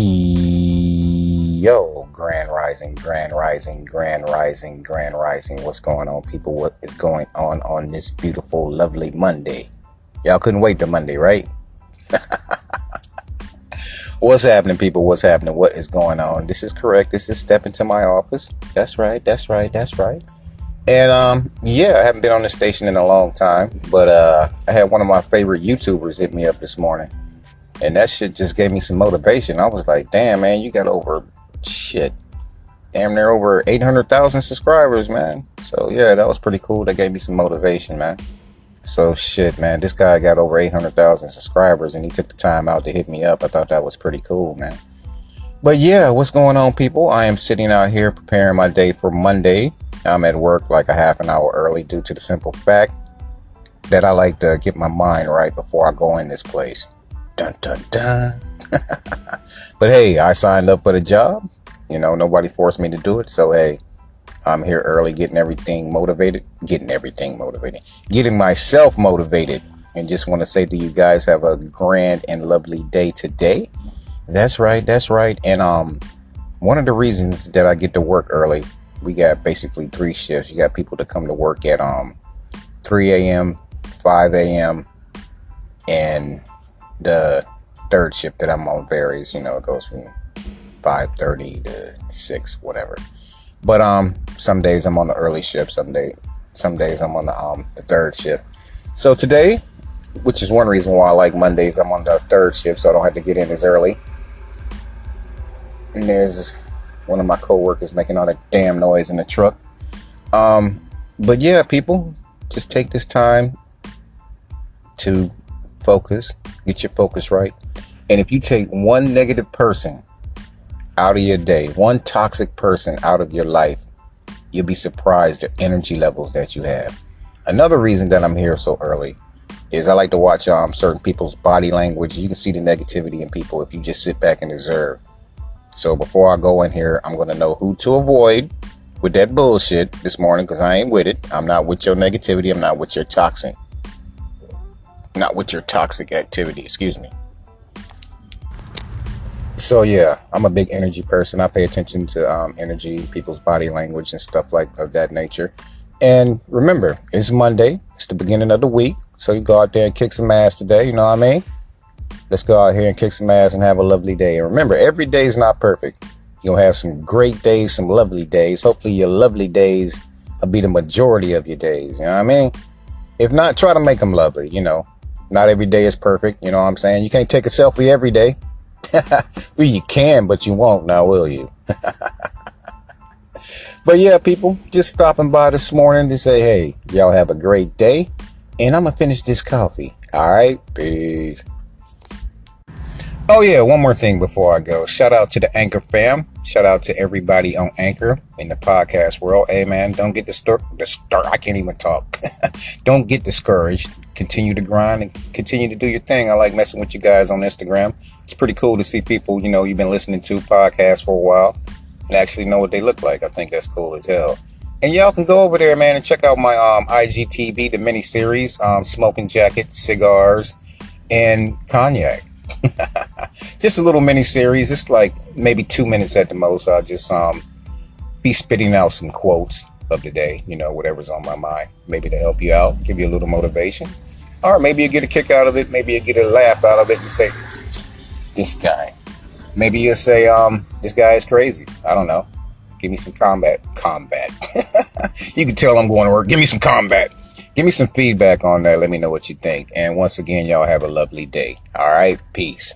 Yo, Grand Rising, Grand Rising, Grand Rising, Grand Rising. What's going on, people? What is going on on this beautiful, lovely Monday? Y'all couldn't wait to Monday, right? What's happening, people? What's happening? What is going on? This is correct. This is Step into my office. That's right. That's right. That's right. And um, yeah, I haven't been on the station in a long time, but uh, I had one of my favorite YouTubers hit me up this morning and that shit just gave me some motivation. I was like, damn, man, you got over shit. Damn near over 800,000 subscribers, man. So, yeah, that was pretty cool. That gave me some motivation, man. So, shit, man, this guy got over 800,000 subscribers and he took the time out to hit me up. I thought that was pretty cool, man. But yeah, what's going on, people? I am sitting out here preparing my day for Monday. I'm at work like a half an hour early due to the simple fact that I like to get my mind right before I go in this place. Dun dun dun. but hey, I signed up for the job. You know, nobody forced me to do it. So hey, I'm here early getting everything motivated, getting everything motivated, getting myself motivated. And just want to say to you guys, have a grand and lovely day today. That's right, that's right. And um one of the reasons that I get to work early, we got basically three shifts. You got people to come to work at um 3 a.m., 5 a.m., and the third shift that I'm on varies. You know, it goes from 5:30 to six, whatever. But um, some days I'm on the early shift. Some day, some days I'm on the um the third shift. So today, which is one reason why I like Mondays, I'm on the third shift, so I don't have to get in as early. And there's one of my coworkers making all that damn noise in the truck. Um, but yeah, people, just take this time to focus, get your focus right. And if you take one negative person out of your day, one toxic person out of your life, you'll be surprised the energy levels that you have. Another reason that I'm here so early is I like to watch um, certain people's body language. You can see the negativity in people if you just sit back and observe. So before I go in here, I'm going to know who to avoid with that bullshit this morning because I ain't with it. I'm not with your negativity. I'm not with your toxic not with your toxic activity, excuse me. So yeah, I'm a big energy person. I pay attention to um, energy, people's body language, and stuff like of that nature. And remember, it's Monday. It's the beginning of the week, so you go out there and kick some ass today. You know what I mean? Let's go out here and kick some ass and have a lovely day. And remember, every day is not perfect. You'll have some great days, some lovely days. Hopefully, your lovely days will be the majority of your days. You know what I mean? If not, try to make them lovely. You know, not every day is perfect. You know what I'm saying? You can't take a selfie every day. well, you can, but you won't now, will you? but yeah, people, just stopping by this morning to say, hey, y'all have a great day. And I'm going to finish this coffee. All right. Peace. Oh, yeah. One more thing before I go. Shout out to the Anchor fam. Shout out to everybody on Anchor in the podcast world. Hey, man, don't get. Start. I can't even talk. don't get discouraged continue to grind and continue to do your thing. I like messing with you guys on Instagram. It's pretty cool to see people, you know, you've been listening to podcasts for a while and actually know what they look like. I think that's cool as hell. And y'all can go over there, man, and check out my um, IGTV, the mini series, um, Smoking Jacket, Cigars, and Cognac. just a little mini series. It's like maybe two minutes at the most. I'll just um, be spitting out some quotes of the day, you know, whatever's on my mind, maybe to help you out, give you a little motivation. Or maybe you get a kick out of it. Maybe you get a laugh out of it and say, this guy. Maybe you'll say, um, this guy is crazy. I don't know. Give me some combat. Combat. you can tell I'm going to work. Give me some combat. Give me some feedback on that. Let me know what you think. And once again, y'all have a lovely day. All right. Peace.